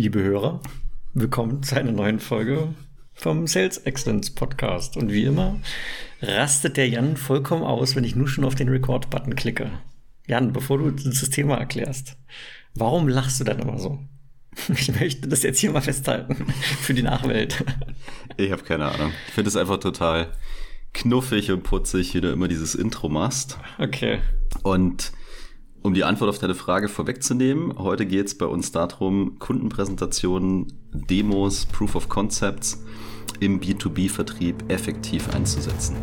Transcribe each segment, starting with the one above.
liebe Hörer. Willkommen zu einer neuen Folge vom Sales Excellence Podcast. Und wie immer rastet der Jan vollkommen aus, wenn ich nur schon auf den Record-Button klicke. Jan, bevor du das Thema erklärst, warum lachst du dann immer so? Ich möchte das jetzt hier mal festhalten für die Nachwelt. Ich habe keine Ahnung. Ich finde es einfach total knuffig und putzig, wie du immer dieses Intro machst. Okay. Und um die Antwort auf deine Frage vorwegzunehmen, heute geht es bei uns darum, Kundenpräsentationen, Demos, Proof of Concepts im B2B-Vertrieb effektiv einzusetzen.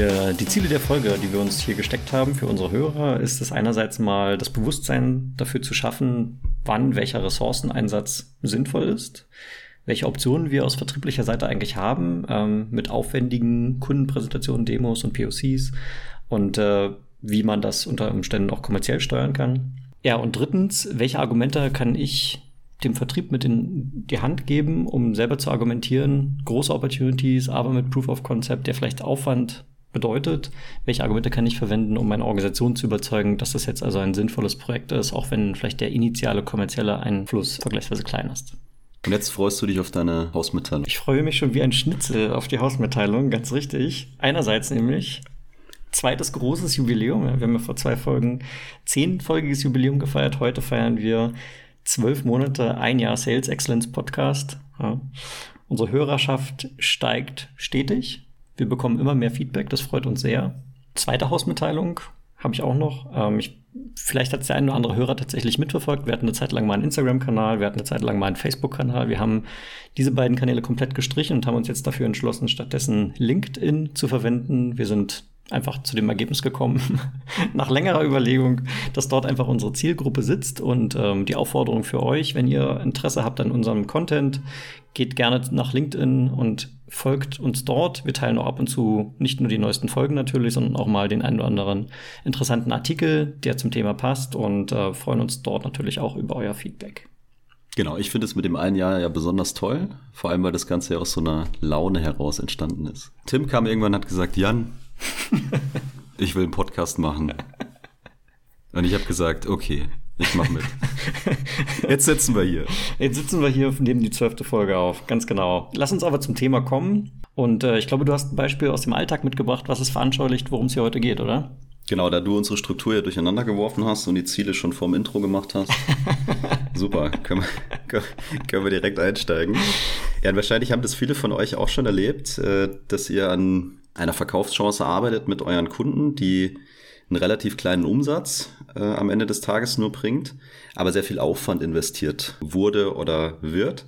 Die, äh, die Ziele der Folge, die wir uns hier gesteckt haben für unsere Hörer, ist es einerseits mal das Bewusstsein dafür zu schaffen, wann welcher Ressourceneinsatz sinnvoll ist, welche Optionen wir aus vertrieblicher Seite eigentlich haben, ähm, mit aufwendigen Kundenpräsentationen, Demos und POCs und äh, wie man das unter Umständen auch kommerziell steuern kann. Ja, und drittens, welche Argumente kann ich dem Vertrieb mit in die Hand geben, um selber zu argumentieren, große Opportunities, aber mit Proof of Concept, der vielleicht Aufwand bedeutet, welche Argumente kann ich verwenden, um meine Organisation zu überzeugen, dass das jetzt also ein sinnvolles Projekt ist, auch wenn vielleicht der initiale kommerzielle Einfluss vergleichsweise klein ist. Und jetzt freust du dich auf deine Hausmitteilung. Ich freue mich schon wie ein Schnitzel auf die Hausmitteilung, ganz richtig. Einerseits nämlich zweites großes Jubiläum. Wir haben ja vor zwei Folgen zehnfolgiges Jubiläum gefeiert. Heute feiern wir zwölf Monate, ein Jahr Sales Excellence Podcast. Ja. Unsere Hörerschaft steigt stetig. Wir bekommen immer mehr Feedback, das freut uns sehr. Zweite Hausmitteilung habe ich auch noch. Ähm, ich, vielleicht hat es der ein oder andere Hörer tatsächlich mitverfolgt. Wir hatten eine Zeit lang mal einen Instagram-Kanal, wir hatten eine Zeit lang mal einen Facebook-Kanal. Wir haben diese beiden Kanäle komplett gestrichen und haben uns jetzt dafür entschlossen, stattdessen LinkedIn zu verwenden. Wir sind einfach zu dem Ergebnis gekommen, nach längerer Überlegung, dass dort einfach unsere Zielgruppe sitzt und ähm, die Aufforderung für euch, wenn ihr Interesse habt an unserem Content, geht gerne nach LinkedIn und folgt uns dort. Wir teilen auch ab und zu nicht nur die neuesten Folgen natürlich, sondern auch mal den einen oder anderen interessanten Artikel, der zum Thema passt und äh, freuen uns dort natürlich auch über euer Feedback. Genau, ich finde es mit dem einen Jahr ja besonders toll, vor allem weil das Ganze ja aus so einer Laune heraus entstanden ist. Tim kam irgendwann und hat gesagt, Jan, ich will einen Podcast machen. Und ich habe gesagt, okay, ich mach mit. Jetzt sitzen wir hier. Jetzt sitzen wir hier, nehmen die zwölfte Folge auf, ganz genau. Lass uns aber zum Thema kommen. Und äh, ich glaube, du hast ein Beispiel aus dem Alltag mitgebracht, was es veranschaulicht, worum es hier heute geht, oder? Genau, da du unsere Struktur ja durcheinander geworfen hast und die Ziele schon vorm Intro gemacht hast. Super, können wir, können wir direkt einsteigen. Ja, und wahrscheinlich haben das viele von euch auch schon erlebt, äh, dass ihr an einer Verkaufschance arbeitet mit euren Kunden, die einen relativ kleinen Umsatz äh, am Ende des Tages nur bringt, aber sehr viel Aufwand investiert wurde oder wird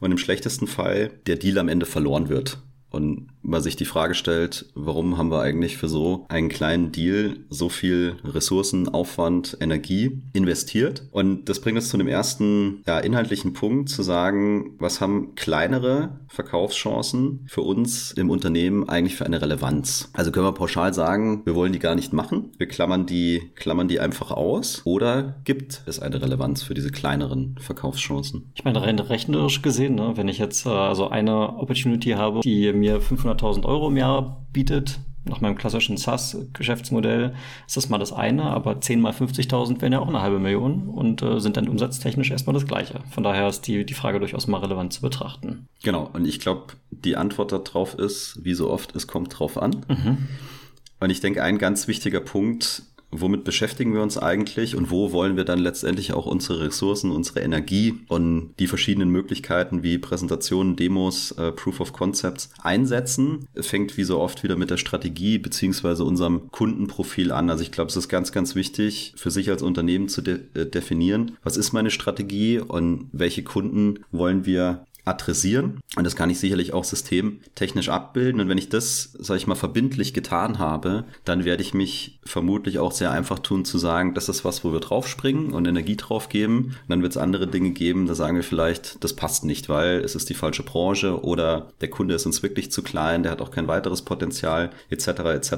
und im schlechtesten Fall der Deal am Ende verloren wird. Und man sich die Frage stellt, warum haben wir eigentlich für so einen kleinen Deal so viel Ressourcen, Aufwand, Energie investiert? Und das bringt uns zu dem ersten ja, inhaltlichen Punkt, zu sagen, was haben kleinere Verkaufschancen für uns im Unternehmen eigentlich für eine Relevanz? Also können wir pauschal sagen, wir wollen die gar nicht machen, wir klammern die, klammern die einfach aus oder gibt es eine Relevanz für diese kleineren Verkaufschancen? Ich meine, rein rechnerisch gesehen, ne, wenn ich jetzt äh, also eine Opportunity habe, die mir 500.000 Euro im Jahr bietet, nach meinem klassischen SaaS-Geschäftsmodell ist das mal das eine, aber 10 mal 50.000 wären ja auch eine halbe Million und äh, sind dann umsatztechnisch erstmal das gleiche. Von daher ist die, die Frage durchaus mal relevant zu betrachten. Genau, und ich glaube, die Antwort darauf ist, wie so oft, es kommt drauf an. Mhm. Und ich denke, ein ganz wichtiger Punkt womit beschäftigen wir uns eigentlich und wo wollen wir dann letztendlich auch unsere Ressourcen, unsere Energie und die verschiedenen Möglichkeiten wie Präsentationen, Demos, äh, Proof of Concepts einsetzen. Fängt wie so oft wieder mit der Strategie beziehungsweise unserem Kundenprofil an. Also ich glaube, es ist ganz, ganz wichtig für sich als Unternehmen zu de äh, definieren, was ist meine Strategie und welche Kunden wollen wir adressieren. Und das kann ich sicherlich auch systemtechnisch abbilden. Und wenn ich das, sage ich mal, verbindlich getan habe, dann werde ich mich vermutlich auch sehr einfach tun zu sagen, das ist was, wo wir draufspringen und Energie drauf geben. Und dann wird es andere Dinge geben, da sagen wir vielleicht, das passt nicht, weil es ist die falsche Branche oder der Kunde ist uns wirklich zu klein, der hat auch kein weiteres Potenzial, etc. etc.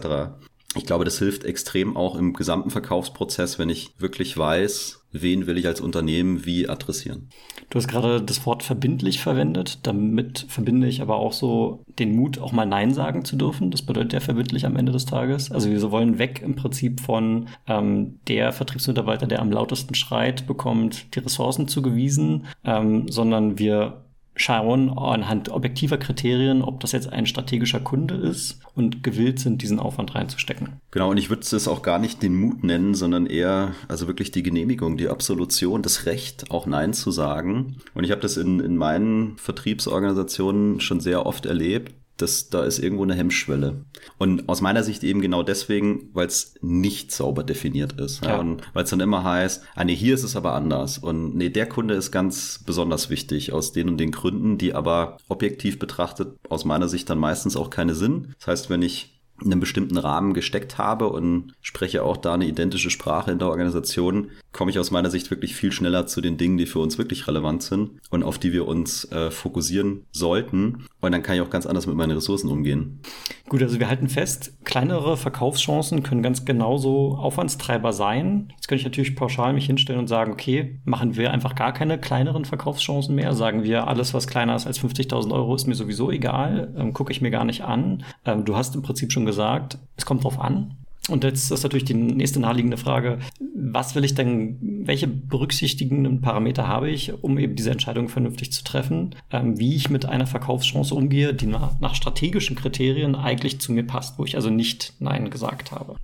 ich glaube, das hilft extrem auch im gesamten Verkaufsprozess, wenn ich wirklich weiß, wen will ich als Unternehmen wie adressieren. Du hast gerade das Wort verbindlich verwendet. Damit verbinde ich aber auch so den Mut, auch mal Nein sagen zu dürfen. Das bedeutet ja verbindlich am Ende des Tages. Also wir wollen weg im Prinzip von ähm, der Vertriebsmitarbeiter, der am lautesten schreit, bekommt die Ressourcen zugewiesen, ähm, sondern wir schauen anhand objektiver Kriterien, ob das jetzt ein strategischer Kunde ist und gewillt sind, diesen Aufwand reinzustecken. Genau, und ich würde es auch gar nicht den Mut nennen, sondern eher also wirklich die Genehmigung, die Absolution, das Recht, auch Nein zu sagen. Und ich habe das in, in meinen Vertriebsorganisationen schon sehr oft erlebt, das, da ist irgendwo eine Hemmschwelle. Und aus meiner Sicht eben genau deswegen, weil es nicht sauber definiert ist. Ja. Ja, und weil es dann immer heißt, ah nee, hier ist es aber anders. Und nee, der Kunde ist ganz besonders wichtig aus den und den Gründen, die aber objektiv betrachtet aus meiner Sicht dann meistens auch keine Sinn. Das heißt, wenn ich in einem bestimmten Rahmen gesteckt habe und spreche auch da eine identische Sprache in der Organisation, komme ich aus meiner Sicht wirklich viel schneller zu den Dingen, die für uns wirklich relevant sind und auf die wir uns äh, fokussieren sollten. Und dann kann ich auch ganz anders mit meinen Ressourcen umgehen. Gut, also wir halten fest, kleinere Verkaufschancen können ganz genauso Aufwandstreiber sein. Jetzt könnte ich natürlich pauschal mich hinstellen und sagen, okay, machen wir einfach gar keine kleineren Verkaufschancen mehr. Sagen wir, alles, was kleiner ist als 50.000 Euro, ist mir sowieso egal, ähm, gucke ich mir gar nicht an. Ähm, du hast im Prinzip schon gesagt, es kommt drauf an. Und jetzt ist natürlich die nächste naheliegende Frage, was will ich denn, welche berücksichtigenden Parameter habe ich, um eben diese Entscheidung vernünftig zu treffen, ähm, wie ich mit einer Verkaufschance umgehe, die nach, nach strategischen Kriterien eigentlich zu mir passt, wo ich also nicht Nein gesagt habe.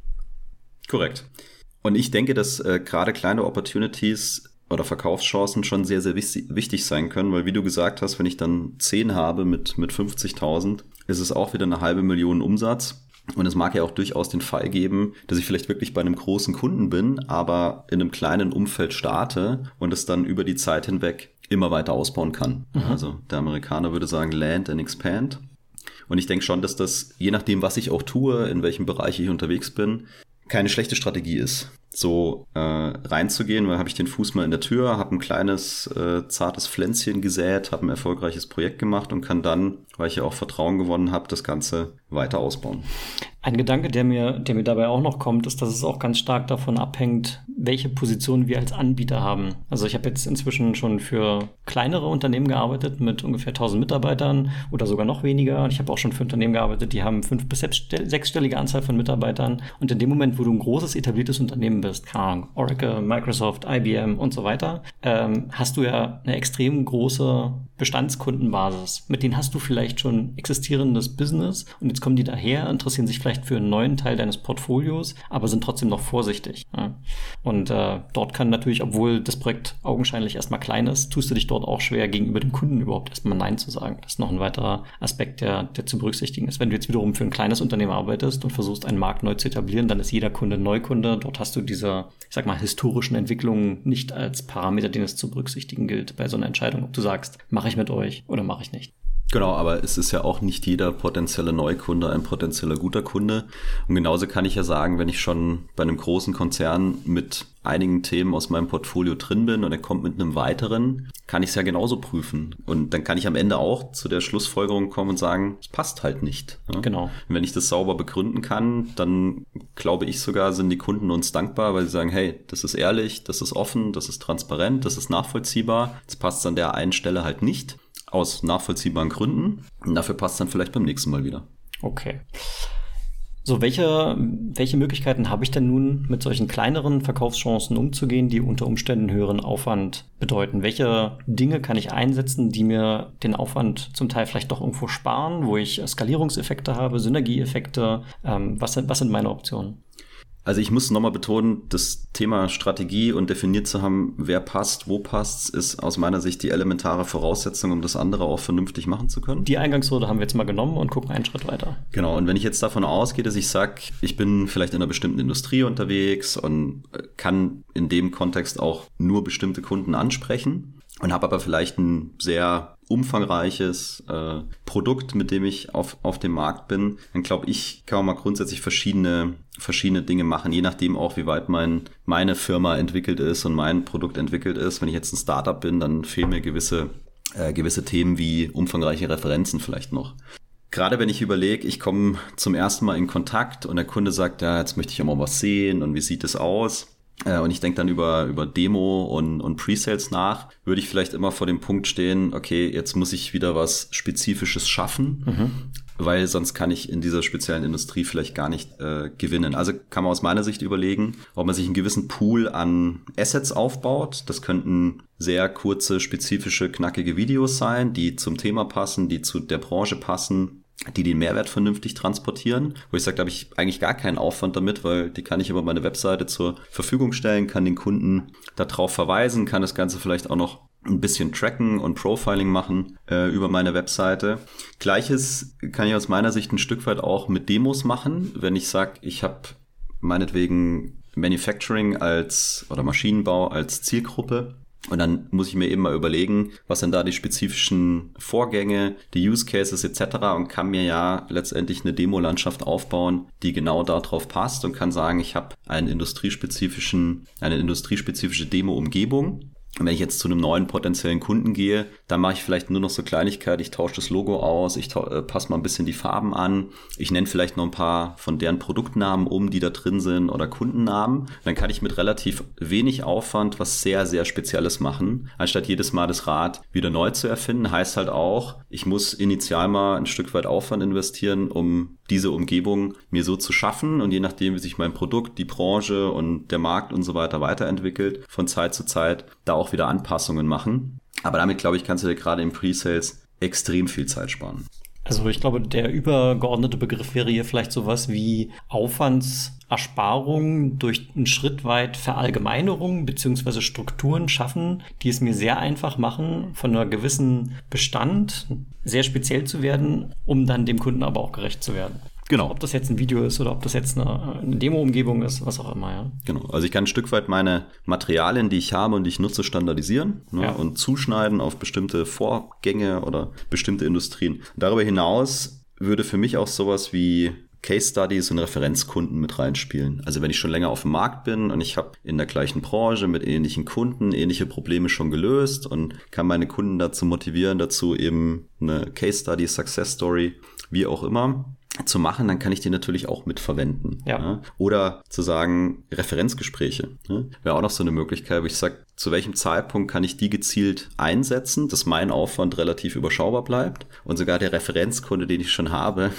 Korrekt. Und ich denke, dass äh, gerade kleine Opportunities oder Verkaufschancen schon sehr, sehr wichtig sein können, weil wie du gesagt hast, wenn ich dann 10 habe mit, mit 50.000, ist es auch wieder eine halbe Million Umsatz. Und es mag ja auch durchaus den Fall geben, dass ich vielleicht wirklich bei einem großen Kunden bin, aber in einem kleinen Umfeld starte und es dann über die Zeit hinweg immer weiter ausbauen kann. Mhm. Also der Amerikaner würde sagen Land and Expand. Und ich denke schon, dass das, je nachdem, was ich auch tue, in welchem Bereich ich unterwegs bin, keine schlechte Strategie ist, so äh, reinzugehen, weil habe ich den Fuß mal in der Tür, habe ein kleines äh, zartes Pflänzchen gesät, habe ein erfolgreiches Projekt gemacht und kann dann, weil ich ja auch Vertrauen gewonnen habe, das Ganze weiter ausbauen. Ein Gedanke, der mir, der mir dabei auch noch kommt, ist, dass es auch ganz stark davon abhängt, welche Position wir als Anbieter haben. Also ich habe jetzt inzwischen schon für kleinere Unternehmen gearbeitet mit ungefähr 1000 Mitarbeitern oder sogar noch weniger. Ich habe auch schon für Unternehmen gearbeitet, die haben fünf bis sechsstellige Anzahl von Mitarbeitern. Und in dem Moment, wo du ein großes etabliertes Unternehmen bist, keine Oracle, Microsoft, IBM und so weiter, ähm, hast du ja eine extrem große Bestandskundenbasis. Mit denen hast du vielleicht schon existierendes Business und jetzt kommen die daher, interessieren sich vielleicht für einen neuen Teil deines Portfolios, aber sind trotzdem noch vorsichtig. Ja. Und äh, dort kann natürlich, obwohl das Projekt augenscheinlich erstmal klein ist, tust du dich dort auch schwer, gegenüber dem Kunden überhaupt erstmal Nein zu sagen. Das ist noch ein weiterer Aspekt, der, der zu berücksichtigen ist. Wenn du jetzt wiederum für ein kleines Unternehmen arbeitest und versuchst, einen Markt neu zu etablieren, dann ist jeder Kunde Neukunde. Dort hast du diese, ich sag mal, historischen Entwicklungen nicht als Parameter, den es zu berücksichtigen gilt bei so einer Entscheidung, ob du sagst, mache ich mit euch oder mache ich nicht. Genau, aber es ist ja auch nicht jeder potenzielle Neukunde ein potenzieller guter Kunde. Und genauso kann ich ja sagen, wenn ich schon bei einem großen Konzern mit einigen Themen aus meinem Portfolio drin bin und er kommt mit einem weiteren, kann ich es ja genauso prüfen. Und dann kann ich am Ende auch zu der Schlussfolgerung kommen und sagen, es passt halt nicht. Ja? Genau. Und wenn ich das sauber begründen kann, dann glaube ich sogar, sind die Kunden uns dankbar, weil sie sagen, hey, das ist ehrlich, das ist offen, das ist transparent, das ist nachvollziehbar. Das passt an der einen Stelle halt nicht aus nachvollziehbaren Gründen. Und dafür passt dann vielleicht beim nächsten Mal wieder. Okay. So, welche, welche Möglichkeiten habe ich denn nun, mit solchen kleineren Verkaufschancen umzugehen, die unter Umständen höheren Aufwand bedeuten? Welche Dinge kann ich einsetzen, die mir den Aufwand zum Teil vielleicht doch irgendwo sparen, wo ich Skalierungseffekte habe, Synergieeffekte? Ähm, was, sind, was sind meine Optionen? Also ich muss nochmal betonen, das Thema Strategie und definiert zu haben, wer passt, wo passt, ist aus meiner Sicht die elementare Voraussetzung, um das andere auch vernünftig machen zu können. Die Eingangshürde haben wir jetzt mal genommen und gucken einen Schritt weiter. Genau, und wenn ich jetzt davon ausgehe, dass ich sage, ich bin vielleicht in einer bestimmten Industrie unterwegs und kann in dem Kontext auch nur bestimmte Kunden ansprechen, und habe aber vielleicht ein sehr umfangreiches äh, Produkt, mit dem ich auf, auf dem Markt bin, dann glaube ich, kann man mal grundsätzlich verschiedene, verschiedene Dinge machen, je nachdem auch, wie weit mein, meine Firma entwickelt ist und mein Produkt entwickelt ist. Wenn ich jetzt ein Startup bin, dann fehlen mir gewisse, äh, gewisse Themen wie umfangreiche Referenzen vielleicht noch gerade wenn ich überlege, ich komme zum ersten Mal in Kontakt und der Kunde sagt, ja, jetzt möchte ich auch mal was sehen und wie sieht es aus? Äh, und ich denke dann über, über Demo und, und Presales nach, würde ich vielleicht immer vor dem Punkt stehen, okay, jetzt muss ich wieder was Spezifisches schaffen. Mhm weil sonst kann ich in dieser speziellen Industrie vielleicht gar nicht äh, gewinnen. Also kann man aus meiner Sicht überlegen, ob man sich einen gewissen Pool an Assets aufbaut. Das könnten sehr kurze, spezifische, knackige Videos sein, die zum Thema passen, die zu der Branche passen die den Mehrwert vernünftig transportieren, wo ich sage, da habe ich eigentlich gar keinen Aufwand damit, weil die kann ich über meine Webseite zur Verfügung stellen, kann den Kunden darauf verweisen, kann das Ganze vielleicht auch noch ein bisschen tracken und Profiling machen äh, über meine Webseite. Gleiches kann ich aus meiner Sicht ein Stück weit auch mit Demos machen, wenn ich sage, ich habe meinetwegen Manufacturing als oder Maschinenbau als Zielgruppe und dann muss ich mir eben mal überlegen, was sind da die spezifischen Vorgänge, die Use Cases etc. und kann mir ja letztendlich eine Demo-Landschaft aufbauen, die genau darauf passt und kann sagen, ich habe einen industriespezifischen, eine industriespezifische Demo-Umgebung wenn ich jetzt zu einem neuen potenziellen Kunden gehe, dann mache ich vielleicht nur noch so Kleinigkeit. Ich tausche das Logo aus, ich äh, passe mal ein bisschen die Farben an. Ich nenne vielleicht noch ein paar von deren Produktnamen um, die da drin sind oder Kundennamen. Dann kann ich mit relativ wenig Aufwand was sehr, sehr Spezielles machen. Anstatt jedes Mal das Rad wieder neu zu erfinden, heißt halt auch, ich muss initial mal ein Stück weit Aufwand investieren, um diese Umgebung mir so zu schaffen und je nachdem, wie sich mein Produkt, die Branche und der Markt und so weiter weiterentwickelt, von Zeit zu Zeit da auch wieder Anpassungen machen. Aber damit, glaube ich, kannst du dir gerade im Pre-Sales extrem viel Zeit sparen. Also ich glaube, der übergeordnete Begriff wäre hier vielleicht sowas wie Aufwandsersparung durch einen Schritt weit Verallgemeinerung beziehungsweise Strukturen schaffen, die es mir sehr einfach machen, von einer gewissen Bestand sehr speziell zu werden, um dann dem Kunden aber auch gerecht zu werden. Genau. Ob das jetzt ein Video ist oder ob das jetzt eine, eine Demo-Umgebung ist, was auch immer, ja. Genau. Also ich kann ein Stück weit meine Materialien, die ich habe und die ich nutze, standardisieren ne, ja. und zuschneiden auf bestimmte Vorgänge oder bestimmte Industrien. Darüber hinaus würde für mich auch sowas wie Case Studies und Referenzkunden mit reinspielen. Also wenn ich schon länger auf dem Markt bin und ich habe in der gleichen Branche mit ähnlichen Kunden ähnliche Probleme schon gelöst und kann meine Kunden dazu motivieren, dazu eben eine Case Study, Success Story, wie auch immer, zu machen, dann kann ich die natürlich auch mitverwenden. Ja. ja. Oder zu sagen, Referenzgespräche. Ne? Wäre auch noch so eine Möglichkeit, wo ich sage, zu welchem Zeitpunkt kann ich die gezielt einsetzen, dass mein Aufwand relativ überschaubar bleibt und sogar der Referenzkunde, den ich schon habe,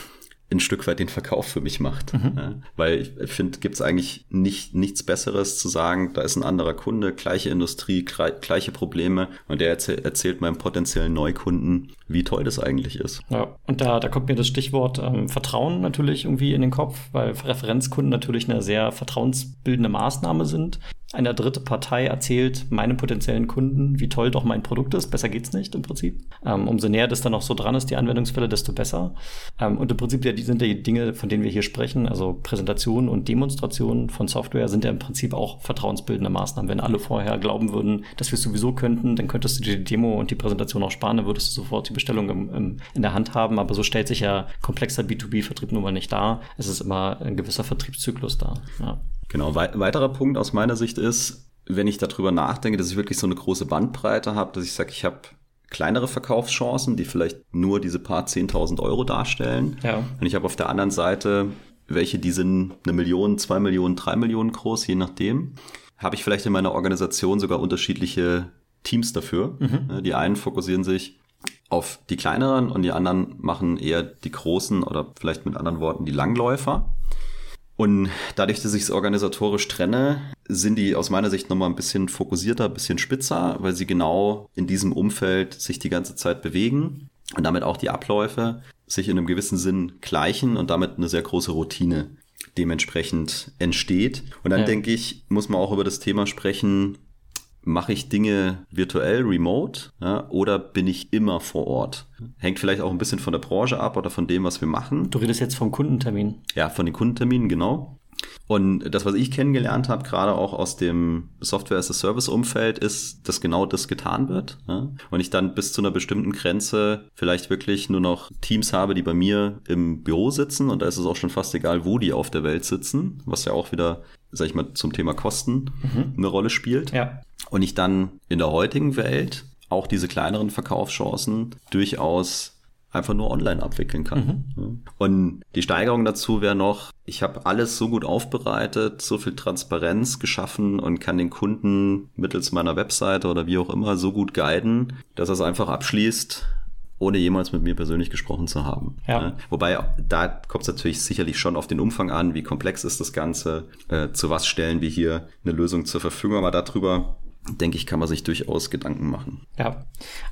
ein Stück weit den Verkauf für mich macht. Mhm. Ja, weil ich finde, gibt es eigentlich nicht, nichts Besseres zu sagen, da ist ein anderer Kunde, gleiche Industrie, gleiche Probleme und der erzähl, erzählt meinem potenziellen Neukunden, wie toll das eigentlich ist. Ja, und da, da kommt mir das Stichwort ähm, Vertrauen natürlich irgendwie in den Kopf, weil Referenzkunden natürlich eine sehr vertrauensbildende Maßnahme sind eine dritte Partei erzählt meinem potenziellen Kunden, wie toll doch mein Produkt ist. Besser geht's nicht im Prinzip. Ähm, umso näher das dann auch so dran ist, die Anwendungsfälle, desto besser. Ähm, und im Prinzip ja, die sind die Dinge, von denen wir hier sprechen, also Präsentationen und Demonstrationen von Software, sind ja im Prinzip auch vertrauensbildende Maßnahmen. Wenn alle vorher glauben würden, dass wir es sowieso könnten, dann könntest du dir die Demo und die Präsentation auch sparen, dann würdest du sofort die Bestellung im, im, in der Hand haben. Aber so stellt sich ja komplexer B2B-Vertrieb nun mal nicht dar. Es ist immer ein gewisser Vertriebszyklus da. Ja. Genau, wei weiterer Punkt aus meiner Sicht ist, wenn ich darüber nachdenke, dass ich wirklich so eine große Bandbreite habe, dass ich sage, ich habe kleinere Verkaufschancen, die vielleicht nur diese paar 10.000 Euro darstellen. Ja. Und ich habe auf der anderen Seite welche, die sind eine Million, zwei Millionen, drei Millionen groß, je nachdem. Habe ich vielleicht in meiner Organisation sogar unterschiedliche Teams dafür. Mhm. Die einen fokussieren sich auf die kleineren und die anderen machen eher die großen oder vielleicht mit anderen Worten die Langläufer. Und dadurch, dass ich es organisatorisch trenne, sind die aus meiner Sicht nochmal ein bisschen fokussierter, ein bisschen spitzer, weil sie genau in diesem Umfeld sich die ganze Zeit bewegen und damit auch die Abläufe sich in einem gewissen Sinn gleichen und damit eine sehr große Routine dementsprechend entsteht. Und dann ja. denke ich, muss man auch über das Thema sprechen, mache ich Dinge virtuell, remote, ja, oder bin ich immer vor Ort? Hängt vielleicht auch ein bisschen von der Branche ab oder von dem, was wir machen. Du redest jetzt vom Kundentermin. Ja, von den Kundenterminen, genau. Und das, was ich kennengelernt habe, gerade auch aus dem Software-as-a-Service-Umfeld, ist, dass genau das getan wird. Ja? Und ich dann bis zu einer bestimmten Grenze vielleicht wirklich nur noch Teams habe, die bei mir im Büro sitzen. Und da ist es auch schon fast egal, wo die auf der Welt sitzen, was ja auch wieder, sag ich mal, zum Thema Kosten mhm. eine Rolle spielt. Ja. Und ich dann in der heutigen Welt auch diese kleineren Verkaufschancen durchaus einfach nur online abwickeln kann. Mhm. Und die Steigerung dazu wäre noch, ich habe alles so gut aufbereitet, so viel Transparenz geschaffen und kann den Kunden mittels meiner Webseite oder wie auch immer so gut guiden, dass er es einfach abschließt, ohne jemals mit mir persönlich gesprochen zu haben. Ja. Wobei, da kommt es natürlich sicherlich schon auf den Umfang an, wie komplex ist das Ganze, äh, zu was stellen wir hier eine Lösung zur Verfügung, aber darüber denke ich, kann man sich durchaus Gedanken machen. Ja,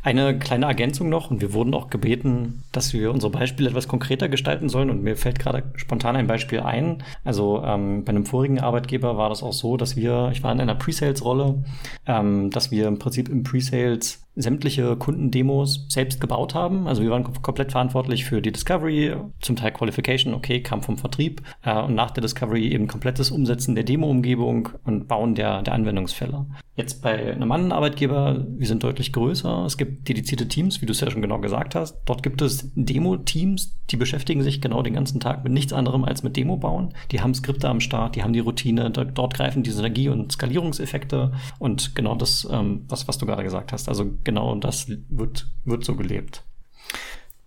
eine kleine Ergänzung noch und wir wurden auch gebeten, dass wir unsere Beispiele etwas konkreter gestalten sollen und mir fällt gerade spontan ein Beispiel ein. Also ähm, bei einem vorigen Arbeitgeber war das auch so, dass wir, ich war in einer Pre-Sales-Rolle, ähm, dass wir im Prinzip im Pre-Sales sämtliche Kundendemos selbst gebaut haben. Also wir waren komplett verantwortlich für die Discovery, zum Teil Qualification, okay, kam vom Vertrieb äh, und nach der Discovery eben komplettes Umsetzen der Demo-Umgebung und Bauen der, der Anwendungsfälle. Jetzt bei einem anderen Arbeitgeber, wir sind deutlich größer. Es gibt dedizierte Teams, wie du es ja schon genau gesagt hast. Dort gibt es Demo-Teams, die beschäftigen sich genau den ganzen Tag mit nichts anderem als mit Demo bauen. Die haben Skripte am Start, die haben die Routine, dort greifen die Synergie- und Skalierungseffekte und genau das, ähm, was, was du gerade gesagt hast. Also genau das wird, wird so gelebt.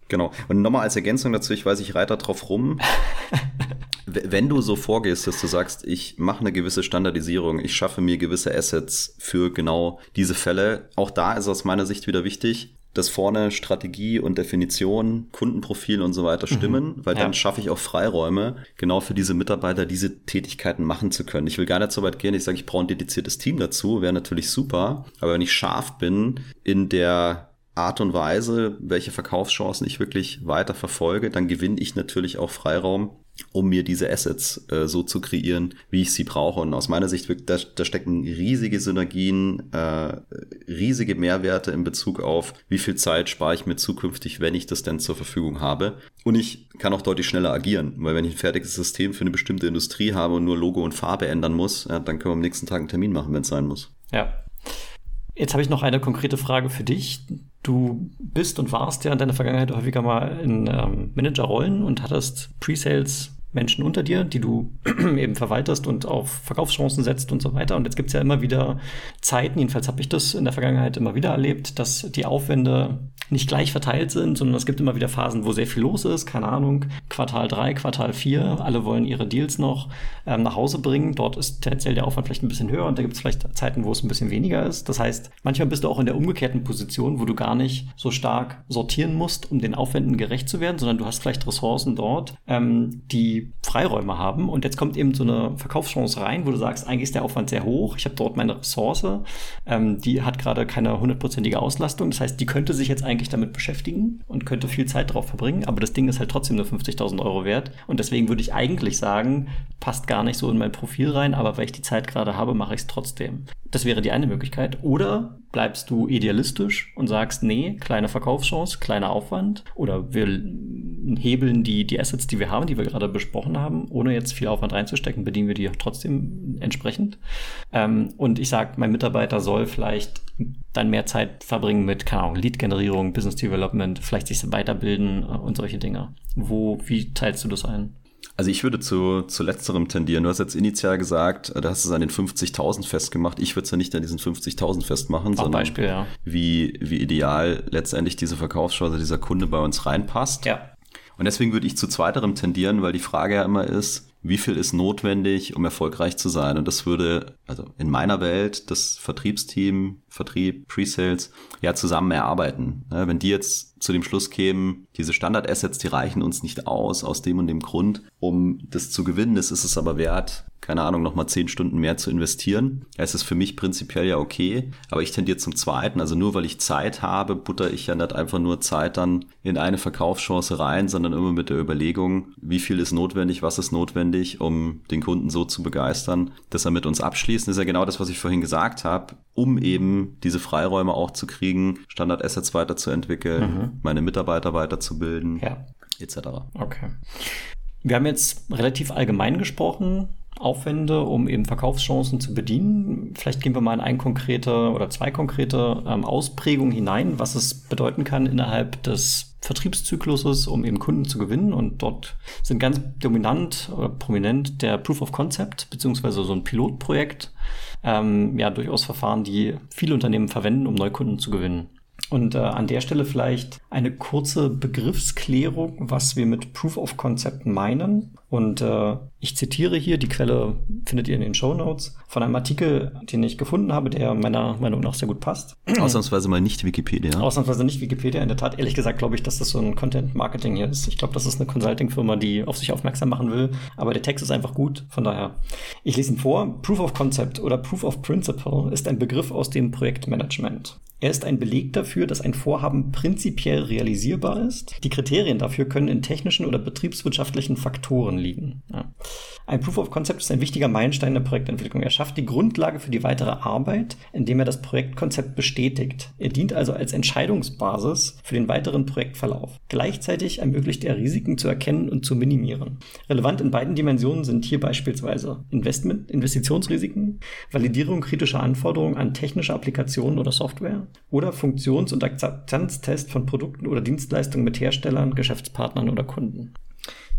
Genau. Und nochmal als Ergänzung dazu, ich weiß, ich reite drauf rum. Wenn du so vorgehst, dass du sagst, ich mache eine gewisse Standardisierung, ich schaffe mir gewisse Assets für genau diese Fälle, auch da ist aus meiner Sicht wieder wichtig, dass vorne Strategie und Definition, Kundenprofil und so weiter mhm. stimmen, mhm, weil dann schaffe ich auch Freiräume, genau für diese Mitarbeiter diese Tätigkeiten machen zu können. Ich will gar nicht so weit gehen, ich sage, ich brauche ein dediziertes Team dazu, wäre natürlich super, aber wenn ich scharf bin in der Art und Weise, welche Verkaufschancen ich wirklich weiter verfolge, dann gewinne ich natürlich auch Freiraum, um mir diese Assets äh, so zu kreieren, wie ich sie brauche. Und aus meiner Sicht, da, da stecken riesige Synergien, äh, riesige Mehrwerte in Bezug auf, wie viel Zeit spare ich mir zukünftig, wenn ich das denn zur Verfügung habe. Und ich kann auch deutlich schneller agieren, weil wenn ich ein fertiges System für eine bestimmte Industrie habe und nur Logo und Farbe ändern muss, ja, dann können wir am nächsten Tag einen Termin machen, wenn es sein muss. Ja. Jetzt habe ich noch eine konkrete Frage für dich. Du bist und warst ja in deiner Vergangenheit häufiger mal in ähm, Managerrollen und hattest Pre-Sales Menschen unter dir, die du eben verwaltest und auf Verkaufschancen setzt und so weiter. Und jetzt gibt es ja immer wieder Zeiten, jedenfalls habe ich das in der Vergangenheit immer wieder erlebt, dass die Aufwände nicht gleich verteilt sind, sondern es gibt immer wieder Phasen, wo sehr viel los ist. Keine Ahnung, Quartal 3, Quartal 4, alle wollen ihre Deals noch ähm, nach Hause bringen. Dort ist tendenziell der Aufwand vielleicht ein bisschen höher und da gibt es vielleicht Zeiten, wo es ein bisschen weniger ist. Das heißt, manchmal bist du auch in der umgekehrten Position, wo du gar nicht so stark sortieren musst, um den Aufwänden gerecht zu werden, sondern du hast vielleicht Ressourcen dort, ähm, die Freiräume haben. Und jetzt kommt eben so eine Verkaufschance rein, wo du sagst, eigentlich ist der Aufwand sehr hoch. Ich habe dort meine Ressource, ähm, die hat gerade keine hundertprozentige Auslastung. Das heißt, die könnte sich jetzt eigentlich damit beschäftigen und könnte viel Zeit darauf verbringen, aber das Ding ist halt trotzdem nur 50.000 Euro wert und deswegen würde ich eigentlich sagen, passt gar nicht so in mein Profil rein, aber weil ich die Zeit gerade habe, mache ich es trotzdem. Das wäre die eine Möglichkeit. Oder bleibst du idealistisch und sagst, nee, kleine Verkaufschance, kleiner Aufwand oder wir hebeln die, die Assets, die wir haben, die wir gerade besprochen haben, ohne jetzt viel Aufwand reinzustecken, bedienen wir die trotzdem entsprechend. Ähm, und ich sage, mein Mitarbeiter soll vielleicht dann mehr Zeit verbringen mit, keine Ahnung, Lead-Generierung, Business Development, vielleicht sich weiterbilden äh, und solche Dinge. Wo, wie teilst du das ein? Also ich würde zu, zu letzterem tendieren. Du hast jetzt initial gesagt, äh, da hast du es an den 50.000 festgemacht. Ich würde es ja nicht an diesen 50.000 festmachen, Auch sondern Beispiel, ja. wie, wie ideal letztendlich diese Verkaufschance dieser Kunde bei uns reinpasst. Ja. Und deswegen würde ich zu zweiterem tendieren, weil die Frage ja immer ist, wie viel ist notwendig, um erfolgreich zu sein? Und das würde, also in meiner Welt, das Vertriebsteam, Vertrieb, Pre-Sales, ja zusammen erarbeiten. Wenn die jetzt zu dem Schluss kämen, diese Standard-Assets, die reichen uns nicht aus, aus dem und dem Grund, um das zu gewinnen, das ist es aber wert, keine Ahnung, nochmal zehn Stunden mehr zu investieren. Es ist für mich prinzipiell ja okay, aber ich tendiere zum zweiten. Also nur weil ich Zeit habe, butter ich ja nicht einfach nur Zeit dann in eine Verkaufschance rein, sondern immer mit der Überlegung, wie viel ist notwendig, was ist notwendig, um den Kunden so zu begeistern, dass er mit uns abschließt. Das ist ja genau das, was ich vorhin gesagt habe, um eben diese Freiräume auch zu kriegen, Standard-Assets weiterzuentwickeln, mhm. meine Mitarbeiter weiterzubilden, ja. etc. Okay. Wir haben jetzt relativ allgemein gesprochen Aufwände, um eben Verkaufschancen zu bedienen. Vielleicht gehen wir mal in ein konkrete oder zwei konkrete ähm, Ausprägungen hinein, was es bedeuten kann innerhalb des Vertriebszykluses, um eben Kunden zu gewinnen. Und dort sind ganz dominant oder prominent der Proof of Concept beziehungsweise so ein Pilotprojekt. Ähm, ja, durchaus Verfahren, die viele Unternehmen verwenden, um Neukunden zu gewinnen. Und äh, an der Stelle vielleicht eine kurze Begriffsklärung, was wir mit Proof of Concept meinen. Und äh, ich zitiere hier, die Quelle findet ihr in den Show Notes, von einem Artikel, den ich gefunden habe, der meiner Meinung nach sehr gut passt. Ausnahmsweise mal nicht Wikipedia. Ausnahmsweise nicht Wikipedia. In der Tat, ehrlich gesagt, glaube ich, dass das so ein Content-Marketing hier ist. Ich glaube, das ist eine Consulting-Firma, die auf sich aufmerksam machen will. Aber der Text ist einfach gut. Von daher, ich lese ihn vor. Proof of Concept oder Proof of Principle ist ein Begriff aus dem Projektmanagement. Er ist ein Beleg dafür, dass ein Vorhaben prinzipiell realisierbar ist. Die Kriterien dafür können in technischen oder betriebswirtschaftlichen Faktoren liegen. Ja. Ein Proof of Concept ist ein wichtiger Meilenstein der Projektentwicklung. Er schafft die Grundlage für die weitere Arbeit, indem er das Projektkonzept bestätigt. Er dient also als Entscheidungsbasis für den weiteren Projektverlauf. Gleichzeitig ermöglicht er Risiken zu erkennen und zu minimieren. Relevant in beiden Dimensionen sind hier beispielsweise Investment, Investitionsrisiken, Validierung kritischer Anforderungen an technische Applikationen oder Software oder Funktions- und Akzeptanztest von Produkten oder Dienstleistungen mit Herstellern, Geschäftspartnern oder Kunden.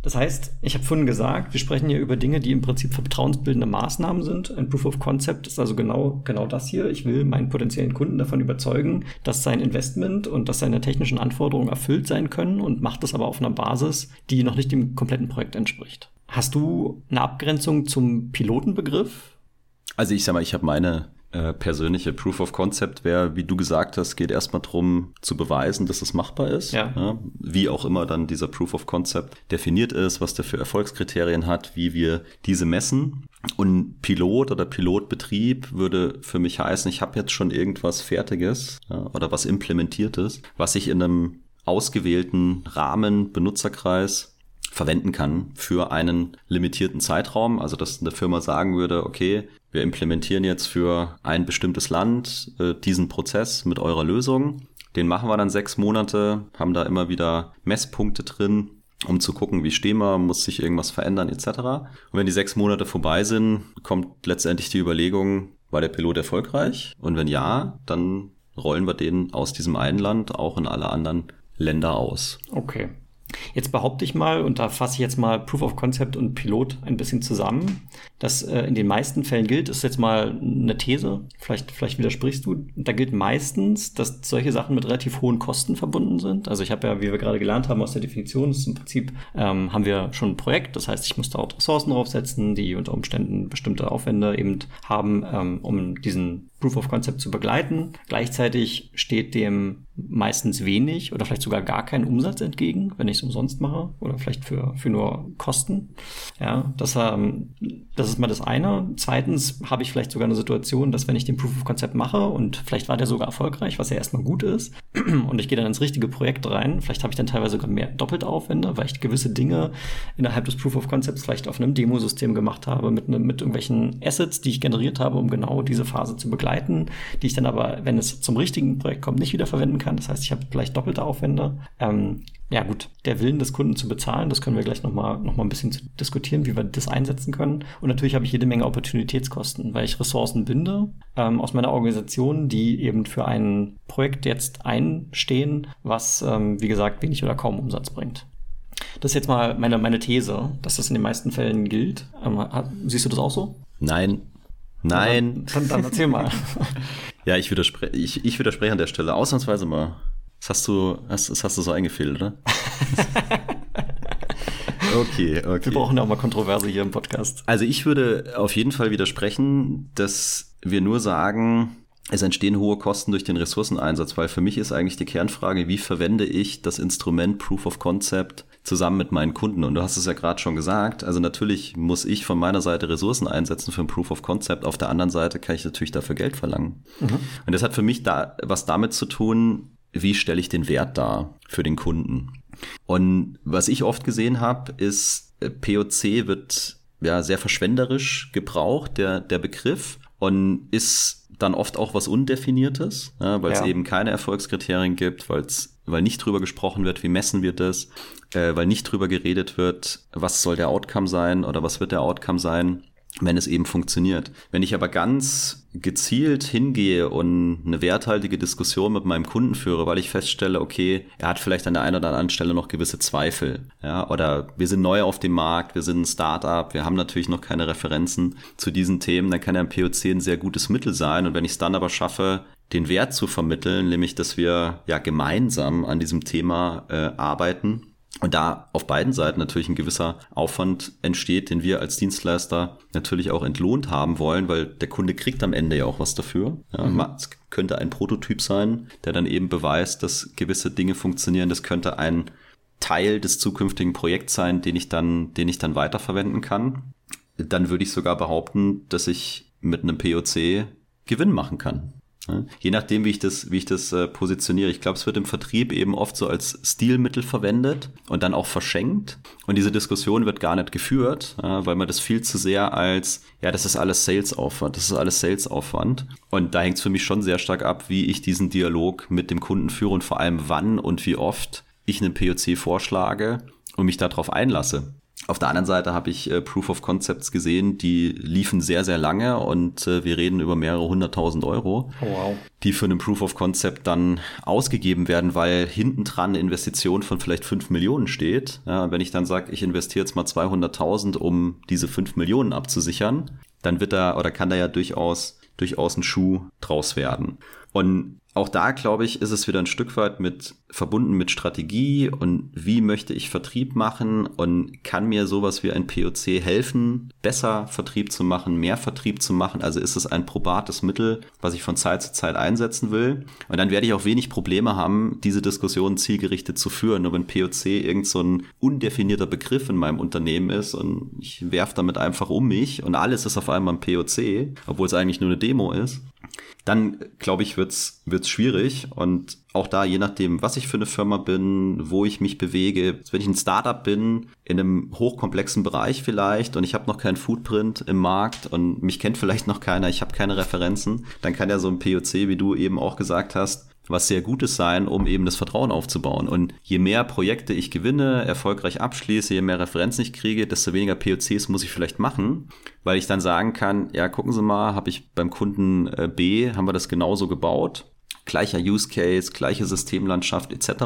Das heißt, ich habe vorhin gesagt, wir sprechen hier über Dinge, die im Prinzip vertrauensbildende Maßnahmen sind. Ein Proof of Concept ist also genau, genau das hier. Ich will meinen potenziellen Kunden davon überzeugen, dass sein Investment und dass seine technischen Anforderungen erfüllt sein können und macht das aber auf einer Basis, die noch nicht dem kompletten Projekt entspricht. Hast du eine Abgrenzung zum Pilotenbegriff? Also ich sag mal, ich habe meine äh, persönliche Proof of Concept wäre, wie du gesagt hast, geht erstmal darum zu beweisen, dass es machbar ist. Ja. ja. Wie auch immer dann dieser Proof of Concept definiert ist, was der für Erfolgskriterien hat, wie wir diese messen. Und Pilot oder Pilotbetrieb würde für mich heißen, ich habe jetzt schon irgendwas Fertiges ja, oder was Implementiertes, was ich in einem ausgewählten Rahmen, Benutzerkreis verwenden kann für einen limitierten Zeitraum. Also dass eine Firma sagen würde, okay, wir implementieren jetzt für ein bestimmtes Land äh, diesen Prozess mit eurer Lösung. Den machen wir dann sechs Monate, haben da immer wieder Messpunkte drin, um zu gucken, wie stehen wir, muss sich irgendwas verändern etc. Und wenn die sechs Monate vorbei sind, kommt letztendlich die Überlegung, war der Pilot erfolgreich? Und wenn ja, dann rollen wir den aus diesem einen Land auch in alle anderen Länder aus. Okay. Jetzt behaupte ich mal, und da fasse ich jetzt mal Proof of Concept und Pilot ein bisschen zusammen, dass äh, in den meisten Fällen gilt, ist jetzt mal eine These, vielleicht, vielleicht widersprichst du, da gilt meistens, dass solche Sachen mit relativ hohen Kosten verbunden sind. Also ich habe ja, wie wir gerade gelernt haben aus der Definition, ist im Prinzip, ähm, haben wir schon ein Projekt, das heißt, ich muss da auch Ressourcen draufsetzen, die unter Umständen bestimmte Aufwände eben haben, ähm, um diesen Proof of Concept zu begleiten. Gleichzeitig steht dem meistens wenig oder vielleicht sogar gar kein Umsatz entgegen, wenn ich es umsonst mache oder vielleicht für, für nur Kosten. Ja, das, ähm, das ist mal das eine. Zweitens habe ich vielleicht sogar eine Situation, dass wenn ich den Proof of Concept mache und vielleicht war der sogar erfolgreich, was ja erstmal gut ist, und ich gehe dann ins richtige Projekt rein, vielleicht habe ich dann teilweise sogar mehr doppelte Aufwände, weil ich gewisse Dinge innerhalb des Proof of Concepts vielleicht auf einem Demosystem gemacht habe, mit, ne, mit irgendwelchen Assets, die ich generiert habe, um genau diese Phase zu begleiten die ich dann aber, wenn es zum richtigen Projekt kommt, nicht wieder verwenden kann. Das heißt, ich habe vielleicht doppelte Aufwände. Ähm, ja gut, der Willen des Kunden zu bezahlen, das können wir gleich nochmal noch mal ein bisschen diskutieren, wie wir das einsetzen können. Und natürlich habe ich jede Menge Opportunitätskosten, weil ich Ressourcen binde ähm, aus meiner Organisation, die eben für ein Projekt jetzt einstehen, was, ähm, wie gesagt, wenig oder kaum Umsatz bringt. Das ist jetzt mal meine, meine These, dass das in den meisten Fällen gilt. Ähm, siehst du das auch so? Nein, Nein. Dann, dann erzähl mal. ja, ich widerspreche, ich, ich widerspreche an der Stelle. Ausnahmsweise mal. Das hast du, das, das hast du so eingefehlt, oder? okay, okay. Wir brauchen ja auch mal Kontroverse hier im Podcast. Also ich würde auf jeden Fall widersprechen, dass wir nur sagen, es entstehen hohe Kosten durch den Ressourceneinsatz, weil für mich ist eigentlich die Kernfrage, wie verwende ich das Instrument Proof of Concept zusammen mit meinen Kunden. Und du hast es ja gerade schon gesagt, also natürlich muss ich von meiner Seite Ressourcen einsetzen für ein Proof of Concept. Auf der anderen Seite kann ich natürlich dafür Geld verlangen. Mhm. Und das hat für mich da was damit zu tun, wie stelle ich den Wert dar für den Kunden. Und was ich oft gesehen habe, ist, äh, POC wird ja sehr verschwenderisch gebraucht, der, der Begriff, und ist dann oft auch was Undefiniertes, ja, weil es ja. eben keine Erfolgskriterien gibt, weil es weil nicht drüber gesprochen wird, wie messen wir das, äh, weil nicht drüber geredet wird, was soll der Outcome sein oder was wird der Outcome sein, wenn es eben funktioniert. Wenn ich aber ganz gezielt hingehe und eine werthaltige Diskussion mit meinem Kunden führe, weil ich feststelle, okay, er hat vielleicht an der einen oder anderen Stelle noch gewisse Zweifel, ja, oder wir sind neu auf dem Markt, wir sind ein Startup, wir haben natürlich noch keine Referenzen zu diesen Themen, dann kann ja ein POC ein sehr gutes Mittel sein und wenn ich es dann aber schaffe, den Wert zu vermitteln, nämlich dass wir ja gemeinsam an diesem Thema äh, arbeiten und da auf beiden Seiten natürlich ein gewisser Aufwand entsteht, den wir als Dienstleister natürlich auch entlohnt haben wollen, weil der Kunde kriegt am Ende ja auch was dafür. Ja, mhm. Es könnte ein Prototyp sein, der dann eben beweist, dass gewisse Dinge funktionieren. Das könnte ein Teil des zukünftigen Projekts sein, den ich dann, den ich dann weiterverwenden kann. Dann würde ich sogar behaupten, dass ich mit einem POC Gewinn machen kann. Je nachdem, wie ich das, wie ich das äh, positioniere. Ich glaube, es wird im Vertrieb eben oft so als Stilmittel verwendet und dann auch verschenkt. Und diese Diskussion wird gar nicht geführt, äh, weil man das viel zu sehr als, ja, das ist alles Sales-Aufwand, das ist alles Sales-Aufwand. Und da hängt es für mich schon sehr stark ab, wie ich diesen Dialog mit dem Kunden führe und vor allem wann und wie oft ich einen POC vorschlage und mich darauf einlasse. Auf der anderen Seite habe ich äh, Proof of Concepts gesehen, die liefen sehr, sehr lange und äh, wir reden über mehrere hunderttausend Euro, oh, wow. die für einen Proof of Concept dann ausgegeben werden, weil hinten dran eine Investition von vielleicht fünf Millionen steht. Ja, wenn ich dann sage, ich investiere jetzt mal 200.000, um diese fünf Millionen abzusichern, dann wird da oder kann da ja durchaus durchaus ein Schuh draus werden. Und auch da, glaube ich, ist es wieder ein Stück weit mit verbunden mit Strategie und wie möchte ich Vertrieb machen und kann mir sowas wie ein POC helfen, besser Vertrieb zu machen, mehr Vertrieb zu machen. Also ist es ein probates Mittel, was ich von Zeit zu Zeit einsetzen will. Und dann werde ich auch wenig Probleme haben, diese Diskussion zielgerichtet zu führen. Nur wenn POC irgend so ein undefinierter Begriff in meinem Unternehmen ist und ich werfe damit einfach um mich und alles ist auf einmal ein POC, obwohl es eigentlich nur eine Demo ist, dann glaube ich, wird's wird's schwierig. Und auch da, je nachdem, was ich für eine Firma bin, wo ich mich bewege, wenn ich ein Startup bin, in einem hochkomplexen Bereich vielleicht und ich habe noch keinen Footprint im Markt und mich kennt vielleicht noch keiner, ich habe keine Referenzen, dann kann ja so ein POC, wie du eben auch gesagt hast, was sehr Gutes sein, um eben das Vertrauen aufzubauen. Und je mehr Projekte ich gewinne, erfolgreich abschließe, je mehr Referenzen ich kriege, desto weniger POCs muss ich vielleicht machen, weil ich dann sagen kann, ja, gucken Sie mal, habe ich beim Kunden äh, B, haben wir das genauso gebaut gleicher Use Case, gleiche Systemlandschaft etc.